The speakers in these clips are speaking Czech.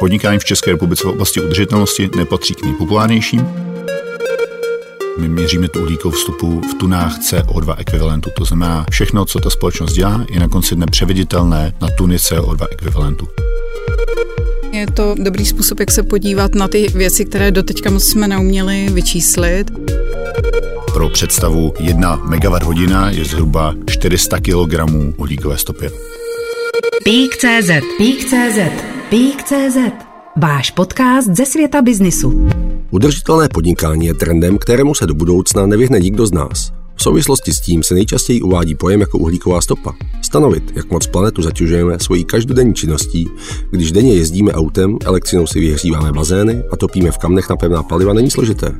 Podnikání v České republice v oblasti udržitelnosti nepatří k nejpopulárnějším. My měříme tu uhlíkovou vstupu v tunách CO2 ekvivalentu. To znamená, všechno, co ta společnost dělá, je na konci dne převeditelné na tuny CO2 ekvivalentu. Je to dobrý způsob, jak se podívat na ty věci, které doteďka jsme neuměli vyčíslit. Pro představu, jedna megawatt hodina je zhruba 400 kg uhlíkové stopy. Pík.cz Pík.cz Pík.cz Váš podcast ze světa biznisu. Udržitelné podnikání je trendem, kterému se do budoucna nevyhne nikdo z nás. V souvislosti s tím se nejčastěji uvádí pojem jako uhlíková stopa. Stanovit, jak moc planetu zatěžujeme svojí každodenní činností, když denně jezdíme autem, elektřinou si vyhříváme bazény a topíme v kamnech na pevná paliva, není složité.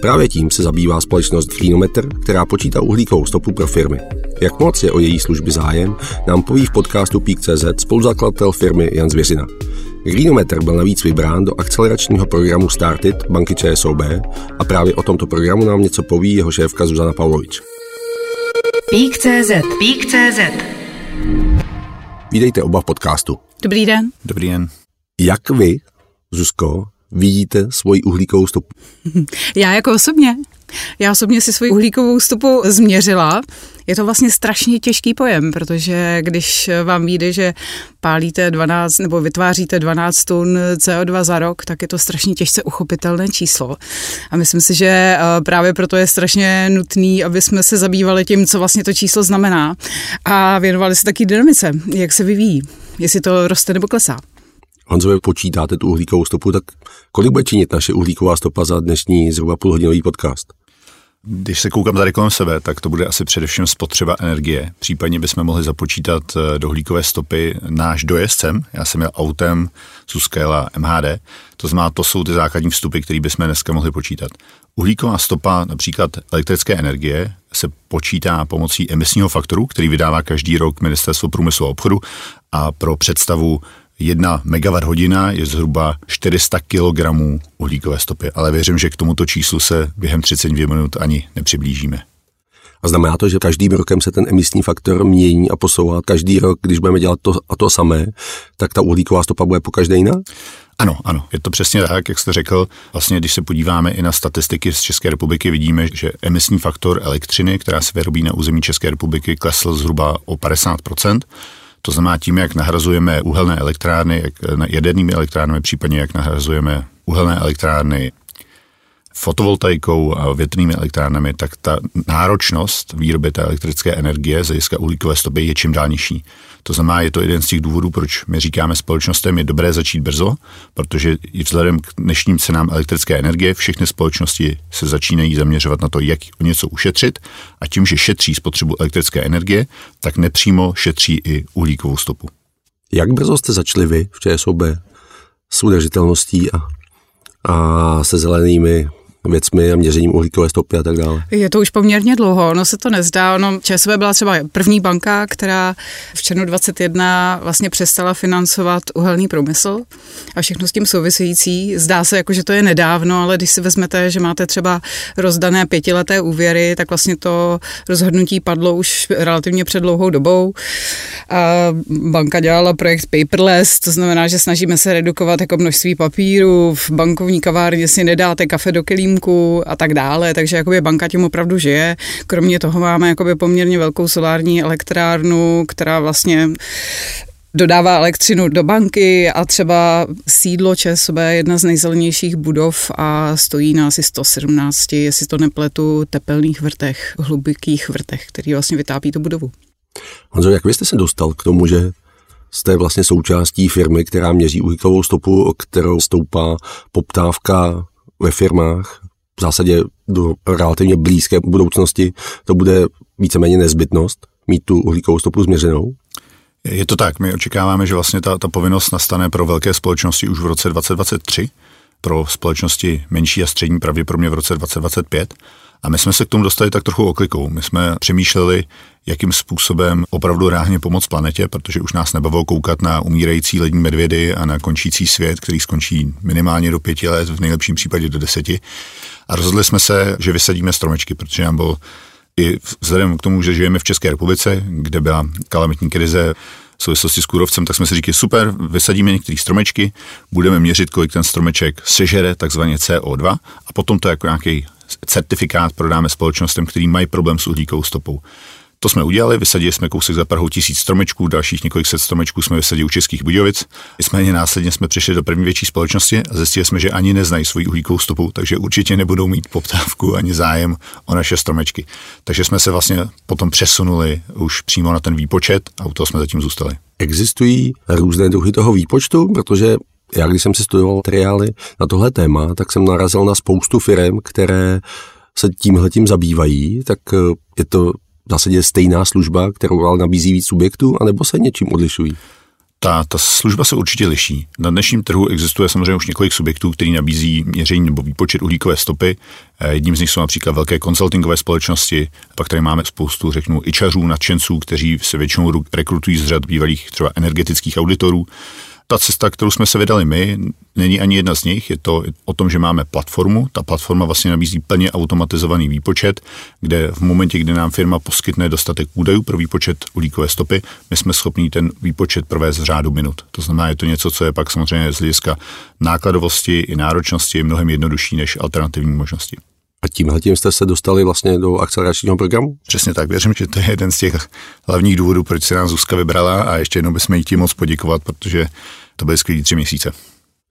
Právě tím se zabývá společnost Greenometer, která počítá uhlíkovou stopu pro firmy. Jak moc je o její služby zájem, nám poví v podcastu Peak.cz spoluzakladatel firmy Jan Zvěřina. Greenometer byl navíc vybrán do akceleračního programu Startit banky ČSOB a právě o tomto programu nám něco poví jeho šéfka Zuzana Pavlovič. Pík.cz Pík.cz Vítejte oba v podcastu. Dobrý den. Dobrý den. Jak vy, Zuzko, vidíte svoji uhlíkovou stopu? Já jako osobně. Já osobně si svoji uhlíkovou stopu změřila. Je to vlastně strašně těžký pojem, protože když vám vyjde, že pálíte 12 nebo vytváříte 12 tun CO2 za rok, tak je to strašně těžce uchopitelné číslo. A myslím si, že eh, právě proto je strašně nutný, aby jsme se zabývali tím, co vlastně to číslo znamená a věnovali se taky dynamice, jak se vyvíjí, jestli to roste nebo klesá. Honzo, počítáte tu uhlíkovou stopu, tak kolik bude činit naše uhlíková stopa za dnešní zhruba půlhodinový podcast? Když se koukám tady kolem sebe, tak to bude asi především spotřeba energie. Případně bychom mohli započítat eh, do hlíkové stopy náš dojezd sem. Já jsem měl autem, jela MHD. To znamená, to jsou ty základní vstupy, které bychom dneska mohli počítat. Uhlíková stopa například elektrické energie se počítá pomocí emisního faktoru, který vydává každý rok Ministerstvo průmyslu a obchodu a pro představu Jedna megawatt hodina je zhruba 400 kg uhlíkové stopy, ale věřím, že k tomuto číslu se během 32 minut ani nepřiblížíme. A znamená to, že každým rokem se ten emisní faktor mění a posouvá. Každý rok, když budeme dělat to a to samé, tak ta uhlíková stopa bude po každé jiná? Ano, ano, je to přesně tak, jak jste řekl. Vlastně, když se podíváme i na statistiky z České republiky, vidíme, že emisní faktor elektřiny, která se vyrobí na území České republiky, klesl zhruba o 50 to znamená tím, jak nahrazujeme uhelné elektrárny, jak jadernými elektrárnami, případně jak nahrazujeme uhelné elektrárny fotovoltaikou a větrnými elektrárnami, tak ta náročnost výroby té elektrické energie z hlediska uhlíkové stopy je čím dál nižší. To znamená, je to jeden z těch důvodů, proč my říkáme společnostem, je dobré začít brzo, protože i vzhledem k dnešním cenám elektrické energie všechny společnosti se začínají zaměřovat na to, jak o něco ušetřit a tím, že šetří spotřebu elektrické energie, tak nepřímo šetří i uhlíkovou stopu. Jak brzo jste začali vy v ČSOB s udržitelností a, a se zelenými věcmi a měřením uhlíkové stopy a tak dále. Je to už poměrně dlouho, ono se to nezdá. Ono, ČSV byla třeba první banka, která v červnu 21 vlastně přestala financovat uhelný průmysl a všechno s tím související. Zdá se, jako, že to je nedávno, ale když si vezmete, že máte třeba rozdané pětileté úvěry, tak vlastně to rozhodnutí padlo už relativně před dlouhou dobou. A banka dělala projekt paperless, to znamená, že snažíme se redukovat jako množství papíru. V bankovní kavárně si nedáte kafe do kelímku, výjimku a tak dále, takže jakoby banka tím opravdu žije. Kromě toho máme jakoby poměrně velkou solární elektrárnu, která vlastně dodává elektřinu do banky a třeba sídlo ČSB je jedna z nejzelenějších budov a stojí na asi 117, jestli to nepletu, tepelných vrtech, hlubokých vrtech, který vlastně vytápí tu budovu. Honzo, jak vy jste se dostal k tomu, že jste vlastně součástí firmy, která měří uhlíkovou stopu, kterou stoupá poptávka ve firmách, v zásadě do relativně blízké budoucnosti to bude víceméně nezbytnost mít tu uhlíkovou stopu změřenou? Je to tak, my očekáváme, že vlastně ta, ta povinnost nastane pro velké společnosti už v roce 2023, pro společnosti menší a střední pravděpodobně v roce 2025. A my jsme se k tomu dostali tak trochu oklikou. My jsme přemýšleli, jakým způsobem opravdu reálně pomoct planetě, protože už nás nebavilo koukat na umírající lední medvědy a na končící svět, který skončí minimálně do pěti let, v nejlepším případě do deseti. A rozhodli jsme se, že vysadíme stromečky, protože nám byl i vzhledem k tomu, že žijeme v České republice, kde byla kalamitní krize v souvislosti s kůrovcem, tak jsme si říkali, super, vysadíme některé stromečky, budeme měřit, kolik ten stromeček sežere, takzvaně CO2, a potom to jako nějaký certifikát prodáme společnostem, který mají problém s uhlíkovou stopou. To jsme udělali, vysadili jsme kousek za Prahou tisíc stromečků, dalších několik set stromečků jsme vysadili u Českých Budějovic. Nicméně následně jsme přišli do první větší společnosti a zjistili jsme, že ani neznají svoji uhlíkovou stopu, takže určitě nebudou mít poptávku ani zájem o naše stromečky. Takže jsme se vlastně potom přesunuli už přímo na ten výpočet a u toho jsme zatím zůstali. Existují různé druhy toho výpočtu, protože já když jsem si studoval materiály na tohle téma, tak jsem narazil na spoustu firm, které se tímhle tím zabývají, tak eh, je to zásadě stejná služba, kterou ale nabízí víc subjektů, anebo se něčím odlišují? Ta, ta služba se určitě liší. Na dnešním trhu existuje samozřejmě už několik subjektů, který nabízí měření nebo výpočet uhlíkové stopy. Eh, jedním z nich jsou například velké konsultingové společnosti, pak tady máme spoustu, řeknu, ičařů, nadšenců, kteří se většinou rekrutují z řad bývalých třeba energetických auditorů ta cesta, kterou jsme se vydali my, není ani jedna z nich. Je to o tom, že máme platformu. Ta platforma vlastně nabízí plně automatizovaný výpočet, kde v momentě, kdy nám firma poskytne dostatek údajů pro výpočet uhlíkové stopy, my jsme schopni ten výpočet provést v řádu minut. To znamená, je to něco, co je pak samozřejmě z hlediska nákladovosti i náročnosti mnohem jednodušší než alternativní možnosti. A tímhle tím jste se dostali vlastně do akceleračního programu? Přesně tak, věřím, že to je jeden z těch hlavních důvodů, proč se nás Zuzka vybrala a ještě jednou bychom jí tím moc poděkovat, protože to byly skvělé tři měsíce.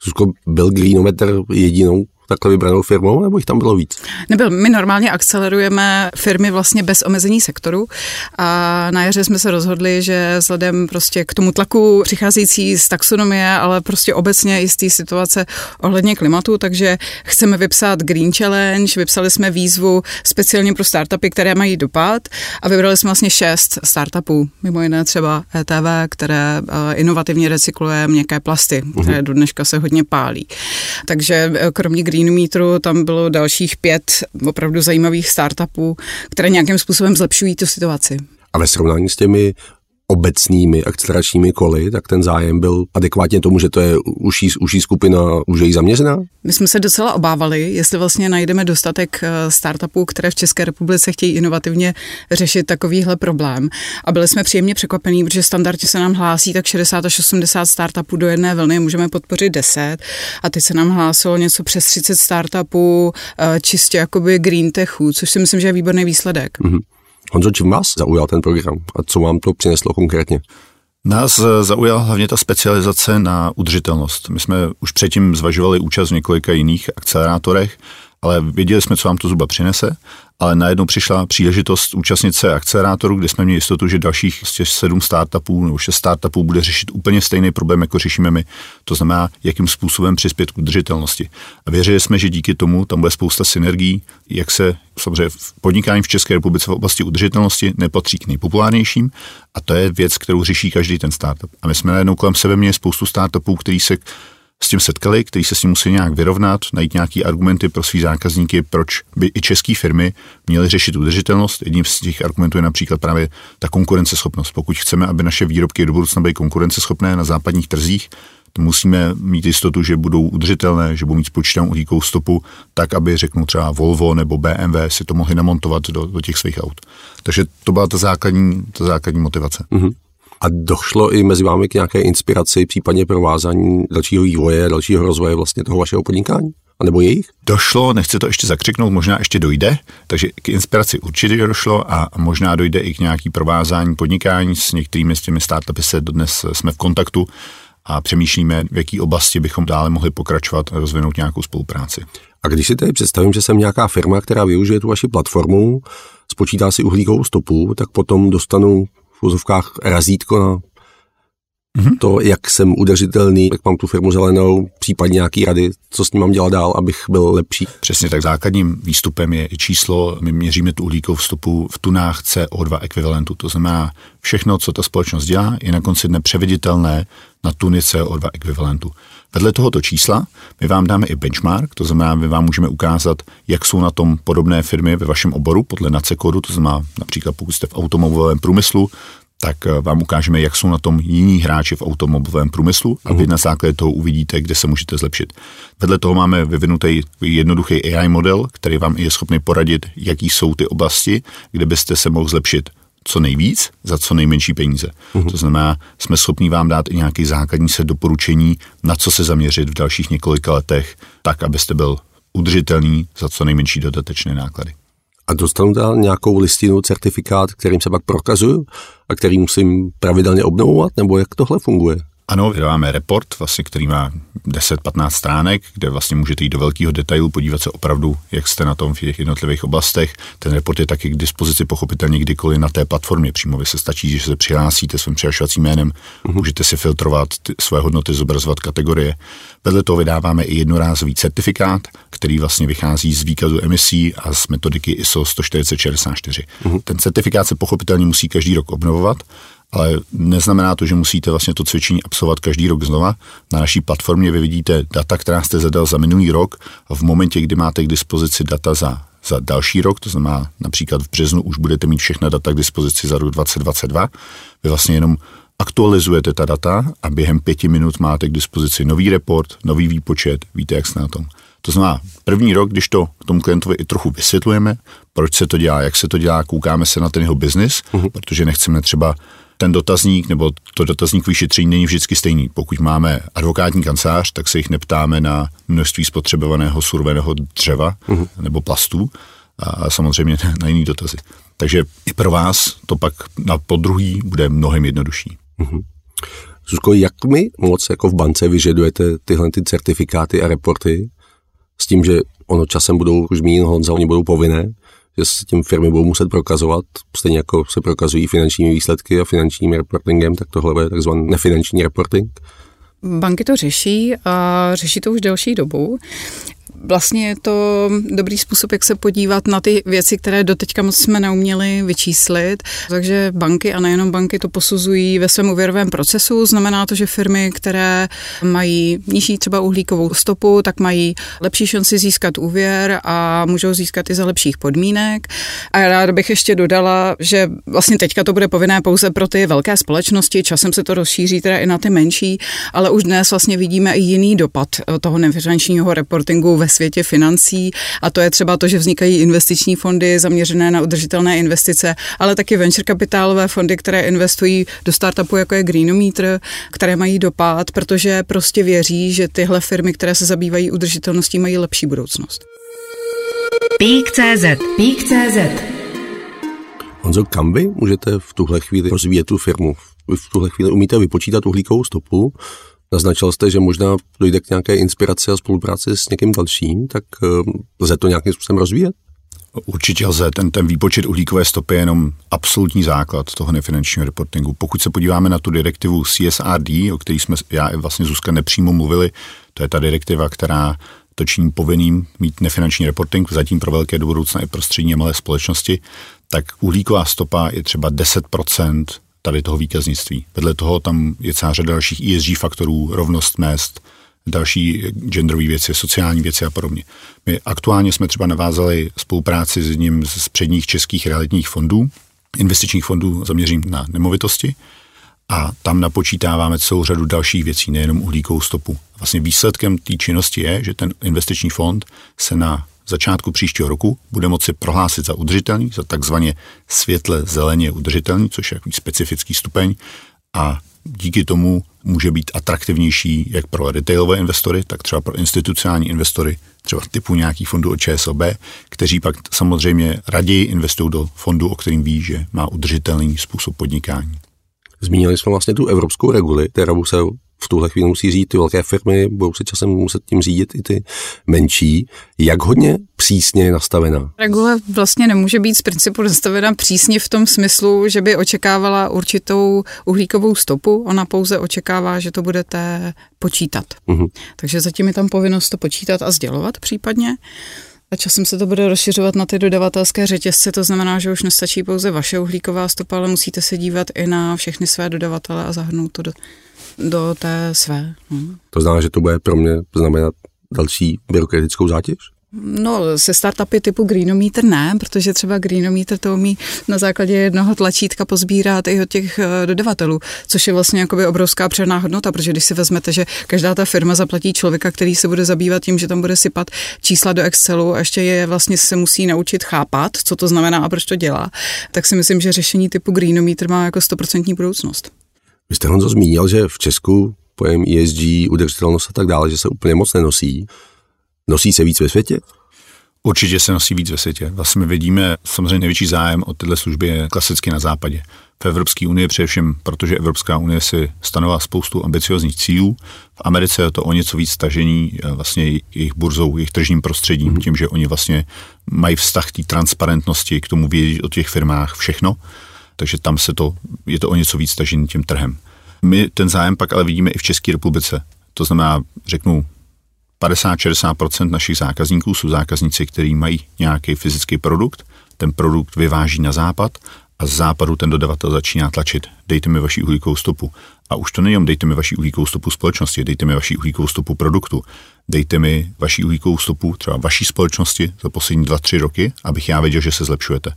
Zuzko, byl Greenometer jedinou takhle vybranou firmou, nebo jich tam bylo víc? Nebyl. My normálně akcelerujeme firmy vlastně bez omezení sektoru a na jaře jsme se rozhodli, že vzhledem prostě k tomu tlaku přicházející z taxonomie, ale prostě obecně i z té situace ohledně klimatu, takže chceme vypsat Green Challenge, vypsali jsme výzvu speciálně pro startupy, které mají dopad a vybrali jsme vlastně šest startupů, mimo jiné třeba ETV, které eh, inovativně recykluje měkké plasty, které do dneška se hodně pálí. Takže eh, kromě Green Green Meteru tam bylo dalších pět opravdu zajímavých startupů, které nějakým způsobem zlepšují tu situaci. A ve srovnání s těmi obecnými akceleračními koly, tak ten zájem byl adekvátně tomu, že to je užší, užší skupina, už je jí zaměřená? My jsme se docela obávali, jestli vlastně najdeme dostatek eh, startupů, které v České republice chtějí inovativně řešit takovýhle problém. A byli jsme příjemně překvapení, protože standardně se nám hlásí tak 60 až 80 startupů do jedné vlny, můžeme podpořit 10. A teď se nám hlásilo něco přes 30 startupů, eh, čistě jakoby green techu, což si myslím, že je výborný výsledek. Mm-hmm. Honzo, čím vás zaujal ten program a co vám to přineslo konkrétně? Nás eh, zaujala hlavně ta specializace na udržitelnost. My jsme už předtím zvažovali účast v několika jiných akcelerátorech, ale věděli jsme, co vám to zhruba přinese ale najednou přišla příležitost účastnit se akcelerátoru, kde jsme měli jistotu, že dalších sedm startupů nebo šest startupů bude řešit úplně stejný problém, jako řešíme my. To znamená, jakým způsobem přispět k udržitelnosti. A věřili jsme, že díky tomu tam bude spousta synergií, jak se samozřejmě v podnikání v České republice v oblasti udržitelnosti nepatří k nejpopulárnějším a to je věc, kterou řeší každý ten startup. A my jsme najednou kolem sebe měli spoustu startupů, který se s tím setkali, kteří se s tím musí nějak vyrovnat, najít nějaké argumenty pro svý zákazníky, proč by i české firmy měly řešit udržitelnost. Jedním z těch argumentů je například právě ta konkurenceschopnost. Pokud chceme, aby naše výrobky do budoucna byly konkurenceschopné na západních trzích, to musíme mít jistotu, že budou udržitelné, že budou mít spočítanou uhlíkovou stopu, tak, aby řeknu třeba Volvo nebo BMW si to mohli namontovat do, do těch svých aut. Takže to byla ta základní, ta základní motivace. Mm-hmm. A došlo i mezi vámi k nějaké inspiraci, případně provázání dalšího vývoje, dalšího rozvoje vlastně toho vašeho podnikání? A nebo jejich? Došlo, nechci to ještě zakřiknout, možná ještě dojde, takže k inspiraci určitě došlo a možná dojde i k nějaký provázání podnikání s některými z těmi startupy se dodnes jsme v kontaktu a přemýšlíme, v jaký oblasti bychom dále mohli pokračovat a rozvinout nějakou spolupráci. A když si tady představím, že jsem nějaká firma, která využije tu vaši platformu, spočítá si uhlíkovou stopu, tak potom dostanu v úzovkách razítko na mm-hmm. to, jak jsem udržitelný, jak mám tu firmu zelenou, případně nějaký rady, co s ním mám dělat dál, abych byl lepší. Přesně tak základním výstupem je číslo, my měříme tu uhlíkovou vstupu v tunách CO2 ekvivalentu, to znamená všechno, co ta společnost dělá, je na konci dne převeditelné na tuny CO2 ekvivalentu. Vedle tohoto čísla my vám dáme i benchmark, to znamená, my vám můžeme ukázat, jak jsou na tom podobné firmy ve vašem oboru podle NACE kodu, to znamená například pokud jste v automobilovém průmyslu, tak eh, vám ukážeme, jak jsou na tom jiní hráči v automobilovém průmyslu a vy mhm. na základě toho uvidíte, kde se můžete zlepšit. Vedle toho máme vyvinutý jednoduchý AI model, který vám je schopný poradit, jaký jsou ty oblasti, kde byste se mohl zlepšit co nejvíc za co nejmenší peníze. Uh-huh. To znamená, jsme schopni vám dát i nějaký základní set doporučení, na co se zaměřit v dalších několika letech, tak, abyste byl udržitelný za co nejmenší dodatečné náklady. A dostanu dál nějakou listinu, certifikát, kterým se pak prokazuju a který musím pravidelně obnovovat, nebo jak tohle funguje? Ano, vydáváme report, vlastně, který má 10-15 stránek, kde vlastně můžete jít do velkého detailu, podívat se opravdu, jak jste na tom v těch jednotlivých oblastech. Ten report je taky k dispozici pochopitelně kdykoliv na té platformě. Přímo vy se stačí, že se přihlásíte svým přihlašovacím jménem, uh-huh. můžete si filtrovat ty, své hodnoty, zobrazovat kategorie. Vedle toho vydáváme i jednorázový certifikát, který vlastně vychází z výkazu emisí a z metodiky ISO 14064. Uh-huh. Ten certifikát se pochopitelně musí každý rok obnovovat ale neznamená to, že musíte vlastně to cvičení absolvovat každý rok znova. Na naší platformě vy vidíte data, která jste zadal za minulý rok a v momentě, kdy máte k dispozici data za, za další rok, to znamená například v březnu už budete mít všechna data k dispozici za rok 2022, vy vlastně jenom aktualizujete ta data a během pěti minut máte k dispozici nový report, nový výpočet, víte, jak jste na tom. To znamená, první rok, když to tomu klientovi i trochu vysvětlujeme, proč se to dělá, jak se to dělá, koukáme se na ten jeho biznis, uh-huh. protože nechceme třeba ten dotazník nebo to dotazník vyšetření není vždycky stejný. Pokud máme advokátní kancelář, tak se jich neptáme na množství spotřebovaného suroveného dřeva uh-huh. nebo plastů a samozřejmě na jiný dotazy. Takže i pro vás to pak na podruhý bude mnohem jednodušší. Uh-huh. Zuzko, jak mi moc jako v bance vyžadujete tyhle ty certifikáty a reporty s tím, že ono časem budou, už zmínil Honza, oni budou povinné, že se tím firmy budou muset prokazovat, stejně jako se prokazují finančními výsledky a finančním reportingem, tak tohle je takzvaný nefinanční reporting. Banky to řeší a řeší to už delší dobu vlastně je to dobrý způsob, jak se podívat na ty věci, které doteďka moc jsme neuměli vyčíslit. Takže banky a nejenom banky to posuzují ve svém úvěrovém procesu. Znamená to, že firmy, které mají nižší třeba uhlíkovou stopu, tak mají lepší šanci získat úvěr a můžou získat i za lepších podmínek. A ráda bych ještě dodala, že vlastně teďka to bude povinné pouze pro ty velké společnosti, časem se to rozšíří teda i na ty menší, ale už dnes vlastně vidíme i jiný dopad toho nefinančního reportingu ve ve světě financí a to je třeba to, že vznikají investiční fondy zaměřené na udržitelné investice, ale taky venture kapitálové fondy, které investují do startupu, jako je Greenometer, které mají dopad, protože prostě věří, že tyhle firmy, které se zabývají udržitelností, mají lepší budoucnost. Pík.cz Pík.cz Honzo, kam vy můžete v tuhle chvíli rozvíjet tu firmu? Vy v tuhle chvíli umíte vypočítat uhlíkovou stopu, Naznačil jste, že možná dojde k nějaké inspiraci a spolupráci s někým dalším, tak eh, lze to nějakým způsobem rozvíjet? Určitě lze. Ten, ten výpočet uhlíkové stopy je jenom absolutní základ toho nefinančního reportingu. Pokud se podíváme na tu direktivu CSRD, o které jsme já i vlastně Zuzka nepřímo mluvili, to je ta direktiva, která to činí povinným mít nefinanční reporting, zatím pro velké do budoucna i pro střední a malé společnosti, tak uhlíková stopa je třeba 10% tady toho výkaznictví. Vedle toho tam je celá řada dalších ESG faktorů, rovnost mest, další genderové věci, sociální věci a podobně. My aktuálně jsme třeba navázali spolupráci s jedním z předních českých realitních fondů, investičních fondů zaměřím na nemovitosti, a tam napočítáváme celou řadu dalších věcí, nejenom uhlíkovou stopu. Vlastně výsledkem té činnosti je, že ten investiční fond se na začátku příštího roku bude moci prohlásit za udržitelný, za takzvaně světle zeleně udržitelný, což je takový specifický stupeň a díky tomu může být atraktivnější jak pro retailové investory, tak třeba pro institucionální investory, třeba typu nějakých fondů od ČSOB, kteří pak samozřejmě raději investují do fondu, o kterým ví, že má udržitelný způsob podnikání. Zmínili jsme vlastně tu evropskou reguli, kterou se v tuhle chvíli musí řídit ty velké firmy, budou se časem muset tím řídit i ty menší. Jak hodně přísně je nastavená? Regule vlastně nemůže být z principu nastavena přísně v tom smyslu, že by očekávala určitou uhlíkovou stopu. Ona pouze očekává, že to budete počítat. Uh-huh. Takže zatím je tam povinnost to počítat a sdělovat případně. A časem se to bude rozšiřovat na ty dodavatelské řetězce, to znamená, že už nestačí pouze vaše uhlíková stopa, ale musíte se dívat i na všechny své dodavatele a zahrnout to do, do té své. Hm. To znamená, že to bude pro mě znamenat další byrokratickou zátěž? No, se startupy typu Greenometer ne, protože třeba Greenometer to umí na základě jednoho tlačítka pozbírat i od těch eh, dodavatelů, což je vlastně jakoby obrovská předná hodnota, protože když si vezmete, že každá ta firma zaplatí člověka, který se bude zabývat tím, že tam bude sypat čísla do Excelu a ještě je vlastně se musí naučit chápat, co to znamená a proč to dělá, tak si myslím, že řešení typu Greenometer má jako stoprocentní budoucnost. Vy jste Honzo zmínil, že v Česku pojem ESG, udržitelnost a tak dále, že se úplně moc nenosí. Nosí se víc ve světě? Určitě se nosí víc ve světě. Vlastně vidíme samozřejmě největší zájem o tyhle služby je klasicky na západě. V Evropské unii především, protože Evropská unie si stanovila spoustu ambiciozních cílů. V Americe je to o něco víc stažení eh, vlastně jejich burzou, jejich tržním prostředím, mm. tím, že oni vlastně mají vztah k té transparentnosti, k tomu vědět o těch firmách všechno. Takže tam se to, je to o něco víc stažení tím trhem. My ten zájem pak ale vidíme i v České republice. To znamená, řeknu, 50-60% našich zákazníků jsou zákazníci, kteří mají nějaký fyzický produkt, ten produkt vyváží na západ a z západu ten dodavatel začíná tlačit. Dejte mi vaši uhlíkovou stopu. A už to nejenom dejte mi vaši uhlíkovou stopu společnosti, dejte mi vaši uhlíkovou stopu produktu, dejte mi vaši uhlíkovou stopu třeba vaší společnosti za poslední dva, tři roky, abych já věděl, že se zlepšujete.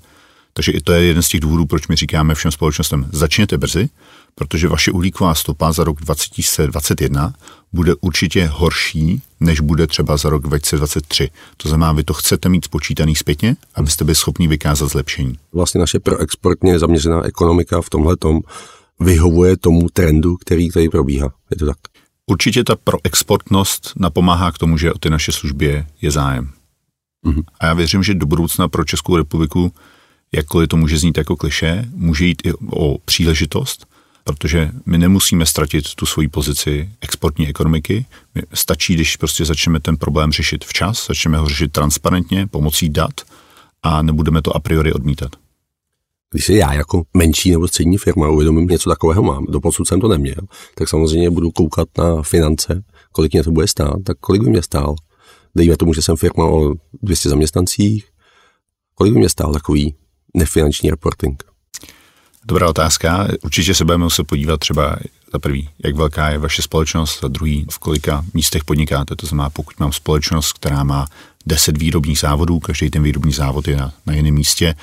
Takže i to je jeden z těch důvodů, proč my říkáme všem společnostem, začněte brzy, protože vaše uhlíková stopa za rok 2021 bude určitě horší, než bude třeba za rok 2023. To znamená, vy to chcete mít spočítaný zpětně, abyste byli schopni vykázat zlepšení. Vlastně naše proexportně zaměřená ekonomika v tomhle tom vyhovuje tomu trendu, který tady probíhá. Je to tak? Určitě ta proexportnost napomáhá k tomu, že o ty naše služby je zájem. Mm-hmm. A já věřím, že do budoucna pro Českou republiku, jakkoliv to může znít jako kliše, může jít i o příležitost, protože my nemusíme ztratit tu svoji pozici exportní ekonomiky. Stačí, když prostě začneme ten problém řešit včas, začneme ho řešit transparentně pomocí dat a nebudeme to a priori odmítat. Když se já jako menší nebo střední firma uvědomím, něco takového mám, doposud jsem to neměl, tak samozřejmě budu koukat na finance, kolik mě to bude stát, tak kolik by mě stál. Dejme tomu, že jsem firma o 200 zaměstnancích, kolik by mě stál takový nefinanční reporting. Dobrá otázka. Určitě se budeme muset podívat třeba za prvý, jak velká je vaše společnost, za druhý, v kolika místech podnikáte. To znamená, pokud mám společnost, která má 10 výrobních závodů, každý ten výrobní závod je na, na jiném místě,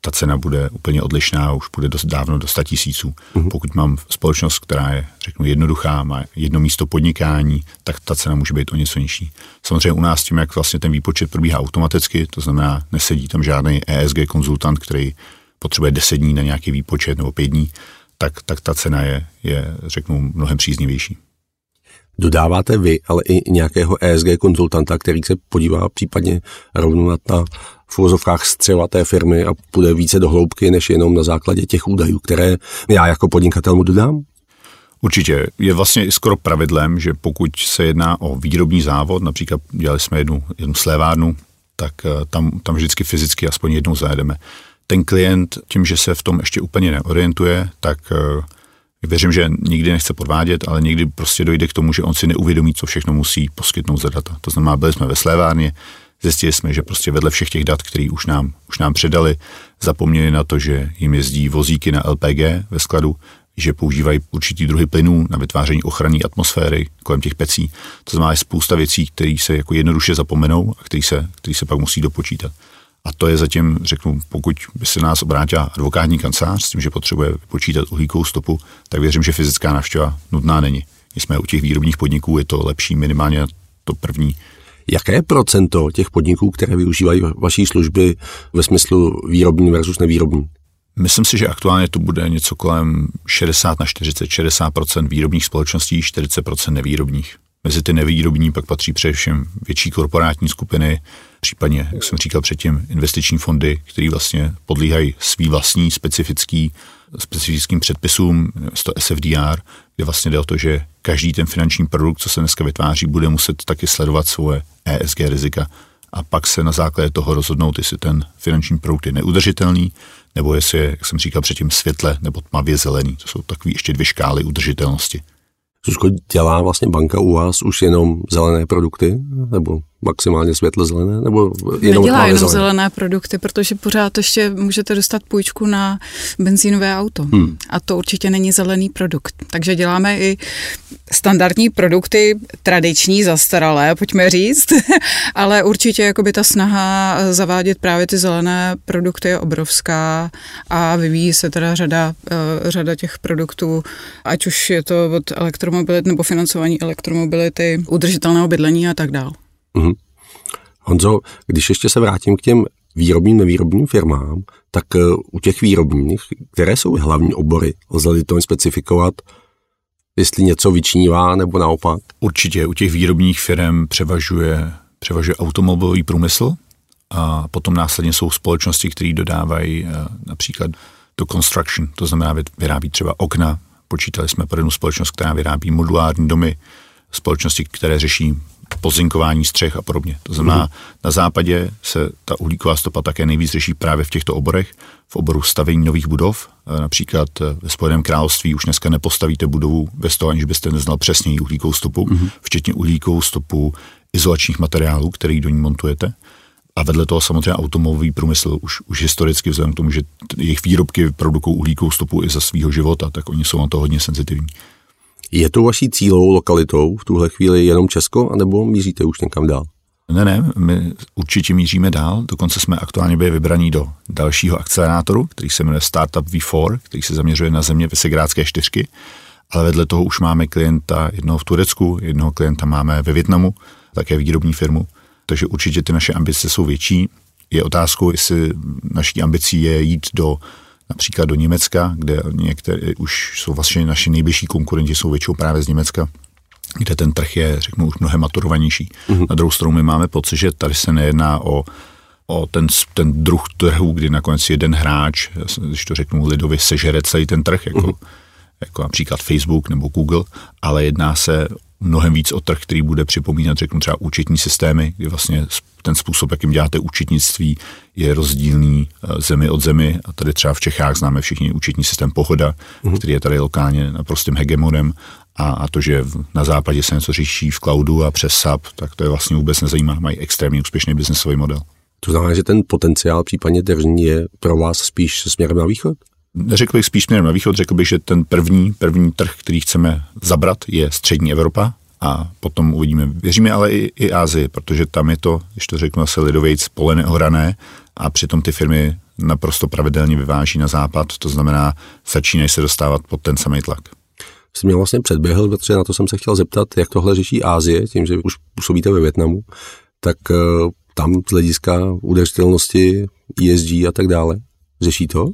ta cena bude úplně odlišná, už bude dost dávno do 100 tisíců. Mm-hmm. Pokud mám společnost, která je, řeknu, jednoduchá, má jedno místo podnikání, tak ta cena může být o něco nižší. Samozřejmě u nás tím, jak vlastně ten výpočet probíhá automaticky, to znamená, nesedí tam žádný ESG konzultant, který potřebuje 10 dní na nějaký výpočet nebo 5 dní, tak, tak ta cena je, je, řeknu, mnohem příznivější. Dodáváte vy, ale i nějakého ESG konzultanta, který se podívá případně rovnou na v úvozovkách střeva té firmy a půjde více do hloubky, než jenom na základě těch údajů, které já jako podnikatel mu dodám? Určitě. Je vlastně i skoro pravidlem, že pokud se jedná o výrobní závod, například dělali jsme jednu, jednu slévárnu, tak eh, tam, tam vždycky fyzicky aspoň jednou zajedeme ten klient tím, že se v tom ještě úplně neorientuje, tak eh, věřím, že nikdy nechce podvádět, ale někdy prostě dojde k tomu, že on si neuvědomí, co všechno musí poskytnout za data. To znamená, byli jsme ve slévárně, zjistili jsme, že prostě vedle všech těch dat, které už nám, už nám předali, zapomněli na to, že jim jezdí vozíky na LPG ve skladu, že používají určitý druhy plynů na vytváření ochranné atmosféry kolem těch pecí. To znamená, je spousta věcí, které se jako jednoduše zapomenou a které se, který se pak musí dopočítat. A to je zatím, řeknu, pokud by se nás obrátila advokátní kancelář s tím, že potřebuje počítat uhlíkovou stopu, tak věřím, že fyzická návštěva nutná není. jsme u těch výrobních podniků je to lepší minimálně to první. Jaké procento těch podniků, které využívají vaší služby ve smyslu výrobní versus nevýrobní? Myslím si, že aktuálně to bude něco kolem 60 na 40, 60% výrobních společností, 40% nevýrobních. Mezi ty nevýrobní pak patří především větší korporátní skupiny, případně, jak jsem říkal předtím, investiční fondy, které vlastně podlíhají svý vlastní specifický, specifickým předpisům, to SFDR, kde vlastně jde o to, že každý ten finanční produkt, co se dneska vytváří, bude muset taky sledovat svoje ESG rizika a pak se na základě toho rozhodnout, jestli ten finanční produkt je neudržitelný, nebo jestli je, jak jsem říkal předtím, světle nebo tmavě zelený. To jsou takové ještě dvě škály udržitelnosti. Zuzko, dělá vlastně banka u vás už jenom zelené produkty? Nebo maximálně světle zelené? Nebo jenom Nedělá jenom zelené? zelené produkty, protože pořád ještě můžete dostat půjčku na benzínové auto. Hmm. A to určitě není zelený produkt. Takže děláme i standardní produkty, tradiční, zastaralé, pojďme říct, ale určitě jakoby ta snaha zavádět právě ty zelené produkty je obrovská a vyvíjí se teda řada, uh, řada těch produktů, ať už je to od elektromobility nebo financování elektromobility, udržitelného bydlení a tak dále. Mhm. Honzo, když ještě se vrátím k těm výrobním, nevýrobním firmám, tak eh, u těch výrobních, které jsou hlavní obory, lze to specifikovat, jestli něco vyčnívá nebo naopak? Určitě u těch výrobních firm převažuje, převažuje automobilový průmysl a potom následně jsou společnosti, které dodávají eh, například do construction, to znamená vyrábí třeba okna. Počítali jsme pro jednu společnost, která vyrábí modulární domy, společnosti, které řeší pozinkování střech a podobně. To znamená, mm. na západě se ta uhlíková stopa také nejvíc řeší právě v těchto oborech, v oboru stavění nových budov. E, například e, ve Spojeném království už dneska nepostavíte budovu bez toho, aniž byste neznal přesně uhlíkovou stopu, mm. včetně uhlíkovou stopu izolačních materiálů, který do ní montujete. A vedle toho samozřejmě automobilový průmysl už, už historicky vzhledem k tomu, že jejich výrobky produkují uhlíkovou stopu i za svého života, tak oni jsou na to hodně senzitivní. Je to vaší cílovou lokalitou v tuhle chvíli jenom Česko, anebo míříte už někam dál? Ne, ne, my určitě míříme dál, dokonce jsme aktuálně byli vybraní do dalšího akcelerátoru, který se jmenuje Startup V4, který se zaměřuje na země Vysegrádské čtyřky, ale vedle toho už máme klienta jednoho v Turecku, jednoho klienta máme ve Větnamu, také výrobní firmu, takže určitě ty naše ambice jsou větší. Je otázkou, jestli naší ambicí je jít do například do Německa, kde některé už jsou vlastně naši nejbližší konkurenti, jsou většinou právě z Německa, kde ten trh je, řeknu, už mnohem maturovanější. Mm-hmm. Na druhou stranu my máme pocit, že tady se nejedná o, o ten, ten druh trhu, kdy nakonec jeden hráč, když to řeknu lidově, sežere celý ten trh, jako, mm-hmm. jako například Facebook nebo Google, ale jedná se mnohem víc o trh, který bude připomínat, řeknu třeba účetní systémy, kdy vlastně ten způsob, jakým děláte účetnictví, je rozdílný eh, zemi od zemi. A tady třeba v Čechách známe všichni účetní systém Pohoda, mm-hmm. který je tady lokálně naprostým hegemonem a, a to, že na západě se něco řeší v cloudu a přes SAP, tak to je vlastně vůbec nezajímá. Mají extrémně úspěšný biznesový model. To znamená, že ten potenciál případně tržní je pro vás spíš směrem na východ? Neřekl bych spíš směrem na východ, řekl bych, že ten první, první trh, který chceme zabrat, je střední Evropa, a potom uvidíme. Věříme ale i, i Ázii, protože tam je to, když to řeknu se lidovejc, pole neohrané a přitom ty firmy naprosto pravidelně vyváží na západ, to znamená, začínají se dostávat pod ten samý tlak. Jsi mě vlastně předběhl, protože na to jsem se chtěl zeptat, jak tohle řeší Ázie, tím, že už působíte ve Větnamu, tak uh, tam z hlediska udržitelnosti, ESG a tak dále, řeší to?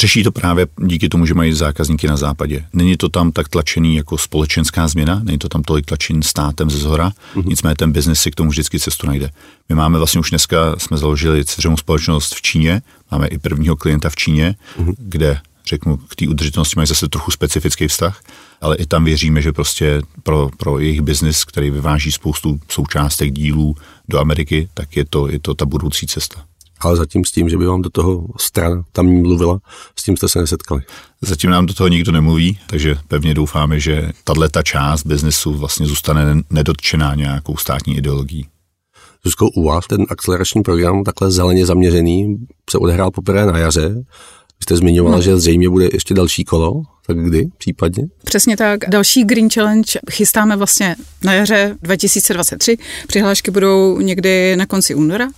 Řeší to právě díky tomu, že mají zákazníky na západě. Není to tam tak tlačený jako společenská změna, není to tam tolik tlačen státem ze zhora, mm-hmm. nicméně ten biznis si k tomu vždycky cestu najde. My máme vlastně už dneska, jsme založili dceřinou společnost v Číně, máme i prvního klienta v Číně, mm-hmm. kde řeknu, k té udržitelnosti mají zase trochu specifický vztah, ale i tam věříme, že prostě pro, pro jejich biznis, který vyváží spoustu součástek dílů do Ameriky, tak je to, je to ta budoucí cesta ale zatím s tím, že by vám do toho strana tam mluvila, s tím jste se nesetkali. Zatím nám do toho nikdo nemluví, takže pevně doufáme, že tahle ta část biznesu vlastně zůstane nedotčená nějakou státní ideologií. Zuzko, u vás ten akcelerační program takhle zeleně zaměřený se odehrál poprvé na jaře. Jste zmiňovala, no. že zřejmě bude ještě další kolo, tak kdy případně? Přesně tak. Další Green Challenge chystáme vlastně na jaře 2023. Přihlášky budou někdy na konci února.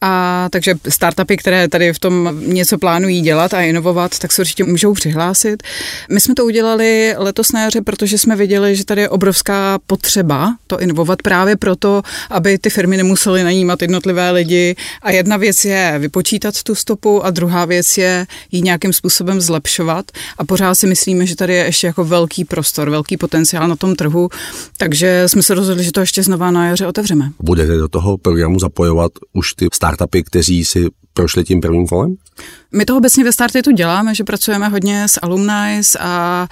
A takže startupy, které tady v tom něco plánují dělat a inovovat, tak se určitě můžou přihlásit. My jsme to udělali letos na jaře, protože jsme viděli, že tady je obrovská potřeba to inovovat právě proto, aby ty firmy nemusely najímat jednotlivé lidi. A jedna věc je vypočítat tu stopu a druhá věc je ji nějakým způsobem zlepšovat. A pořád si myslíme, že tady je ještě jako velký prostor, velký potenciál na tom trhu, takže jsme se rozhodli, že to ještě znova na jaře otevřeme. Budete do toho programu zapojovat už ty startupy, kteří si prošli tím prvním kolem? My to obecně ve Startitu děláme, že pracujeme hodně s alumni a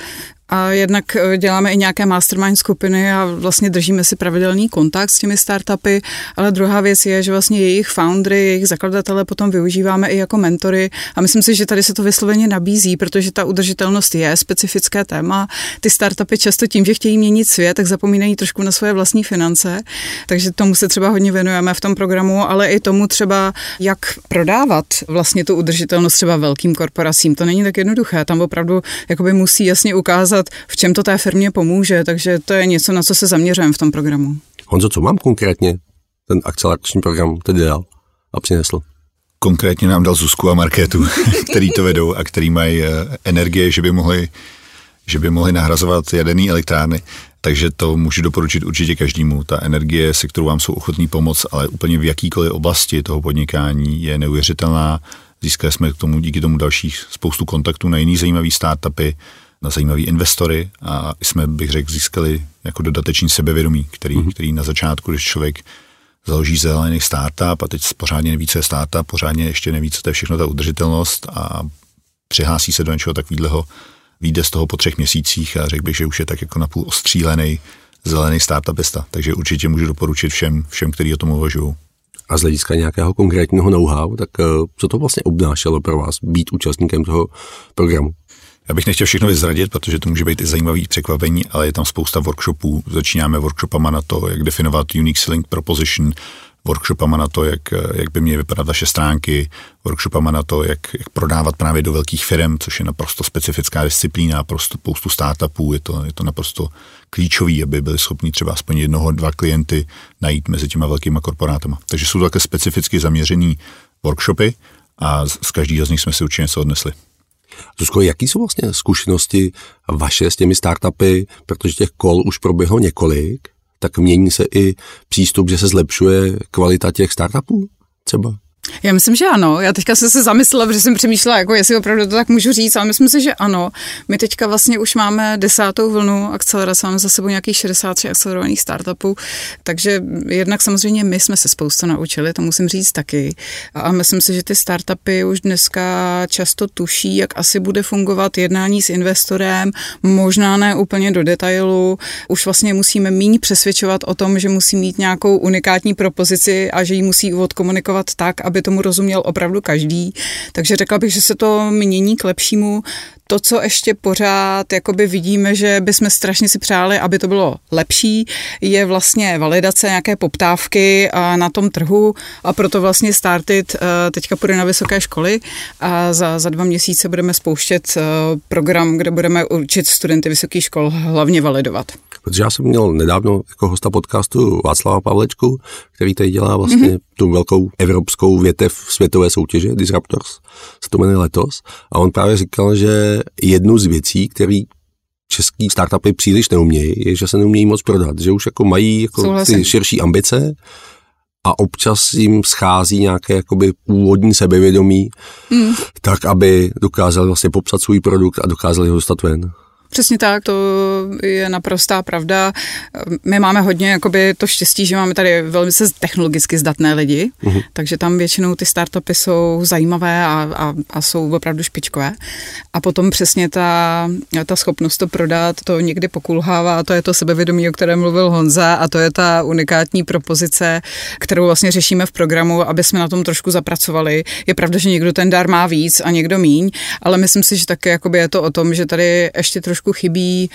a jednak eh, děláme i nějaké mastermind skupiny a vlastně držíme si pravidelný kontakt s těmi startupy, ale druhá věc je, že vlastně jejich foundry, jejich zakladatele potom využíváme i jako mentory a myslím si, že tady se to vysloveně nabízí, protože ta udržitelnost je specifické téma. Ty startupy často tím, že chtějí měnit svět, tak zapomínají trošku na svoje vlastní finance, takže tomu se třeba hodně věnujeme v tom programu, ale i tomu třeba, jak prodávat vlastně tu udržitelnost třeba velkým korporacím. To není tak jednoduché, tam opravdu jakoby musí jasně ukázat, ukázat, v čem to té firmě pomůže, takže to je něco, na co se zaměřujeme v tom programu. Honzo, co mám konkrétně ten akcelerační program tedy dal a přinesl? Konkrétně nám dal Zuzku a Markétu, který to vedou a který mají eh, energie, že by mohli, že by mohli nahrazovat jaderné elektrárny. Takže to můžu doporučit určitě každému. Ta energie, se kterou vám jsou ochotní pomoc, ale úplně v jakýkoliv oblasti toho podnikání je neuvěřitelná. Získali jsme k tomu díky tomu dalších spoustu kontaktů na jiný zajímavý startupy na zajímavý investory a jsme, bych řekl, získali jako dodateční sebevědomí, který, mm-hmm. který na začátku, když člověk založí zelený startup a teď pořádně neví, co je startup, pořádně ještě neví, co to je všechno ta udržitelnost a přihlásí se do něčeho takového, vyjde z toho po třech měsících a řekl bych, že už je tak jako napůl ostřílený zelený startupista. Takže určitě můžu doporučit všem, všem kteří o tom uvažují. A z hlediska nějakého konkrétního know-how, tak eh, co to vlastně obnášelo pro vás být účastníkem toho programu? Já bych nechtěl všechno vyzradit, protože to může být i zajímavý překvapení, ale je tam spousta workshopů. Začínáme workshopama na to, jak definovat unique selling proposition, workshopama na to, jak, jak by měly vypadat vaše stránky, workshopama na to, jak, jak prodávat právě do velkých firm, což je naprosto specifická disciplína pro spoustu startupů. Je to, je to naprosto klíčový, aby byli schopni třeba aspoň jednoho, dva klienty najít mezi těma velkýma korporátama. Takže jsou to také specificky zaměřený workshopy a z, z každého z nich jsme si určitě něco odnesli. Zuzko, jaký jsou vlastně zkušenosti vaše s těmi startupy, protože těch kol už proběhlo několik, tak mění se i přístup, že se zlepšuje kvalita těch startupů třeba? Já myslím, že ano. Já teďka jsem se zamyslela, protože jsem přemýšlela, jako jestli opravdu to tak můžu říct, ale myslím si, že ano. My teďka vlastně už máme desátou vlnu akcelerace, máme za sebou nějakých 63 akcelerovaných startupů, takže jednak samozřejmě my jsme se spoustu naučili, to musím říct taky. A myslím si, že ty startupy už dneska často tuší, jak asi bude fungovat jednání s investorem, možná ne úplně do detailu. Už vlastně musíme méně přesvědčovat o tom, že musí mít nějakou unikátní propozici a že ji musí odkomunikovat tak, aby tomu rozuměl opravdu každý. Takže řekla bych, že se to mění k lepšímu to, co ještě pořád jakoby vidíme, že bychom strašně si přáli, aby to bylo lepší, je vlastně validace nějaké poptávky na tom trhu a proto vlastně Started eh, teďka půjde na vysoké školy a za, za dva měsíce budeme spouštět eh, program, kde budeme učit studenty vysokých škol hlavně validovat. Protože já jsem měl nedávno jako hosta podcastu Václava Pavlečku, který tady dělá vlastně mm-hmm. tu velkou evropskou větev světové soutěže Disruptors, se to jmenuje letos. A on právě říkal, že jednu z věcí, který český startupy příliš neumějí, je, že se neumějí moc prodat, že už jako mají jako ty širší ambice a občas jim schází nějaké jakoby úvodní sebevědomí, mm. tak aby dokázali vlastně popsat svůj produkt a dokázali ho dostat ven. Přesně tak, to je naprostá pravda. My máme hodně jakoby, to štěstí, že máme tady velmi se technologicky zdatné lidi, uh-huh. takže tam většinou ty startupy jsou zajímavé a, a, a jsou opravdu špičkové. A potom přesně ta, ta schopnost to prodat, to někdy pokulhává to je to sebevědomí, o kterém mluvil Honza a to je ta unikátní propozice, kterou vlastně řešíme v programu, aby jsme na tom trošku zapracovali. Je pravda, že někdo ten dar má víc a někdo míň, ale myslím si, že také je to o tom, že tady ještě trošku trošku chybí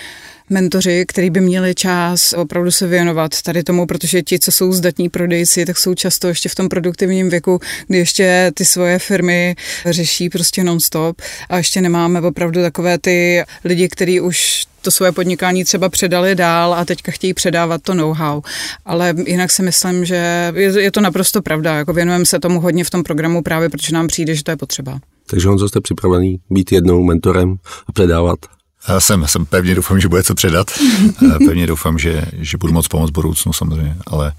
mentoři, kteří by měli čas opravdu se věnovat tady tomu, protože ti, co jsou zdatní prodejci, tak jsou často ještě v tom produktivním věku, kdy ještě ty svoje firmy řeší prostě non-stop a ještě nemáme opravdu takové ty lidi, kteří už to svoje podnikání třeba předali dál a teďka chtějí předávat to know-how. Ale jinak si myslím, že je to naprosto pravda. Jako věnujeme se tomu hodně v tom programu právě, protože nám přijde, že to je potřeba. Takže Honzo, jste připravený být jednou mentorem a předávat já jsem, jsem pevně doufám, že bude co předat. pevně doufám, že, že budu moc pomoct budoucnu samozřejmě, ale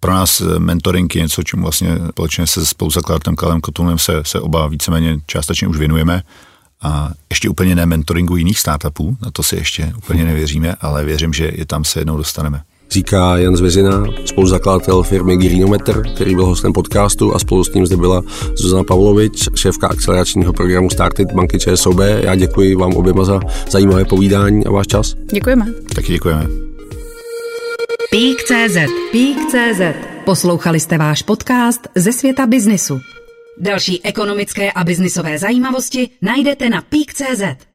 pro nás mentoring je něco, čemu vlastně společně se spoluzakladatelem Kalem Kotunem se, se oba víceméně částečně už věnujeme. A ještě úplně ne mentoringu jiných startupů, na to si ještě úplně nevěříme, ale věřím, že i tam se jednou dostaneme. Říká Jan Zvezina, spoluzakladatel firmy Greenometer, který byl hostem podcastu a spolu s ním zde byla Zuzana Pavlovič, šéfka akceleračního programu Started banky ČSOB. Já děkuji vám oběma za zajímavé povídání a váš čas. Děkujeme. Taky děkujeme. Pík.cz Pík.cz Poslouchali jste váš podcast ze světa biznisu. Další ekonomické a biznisové zajímavosti najdete na Pík.cz.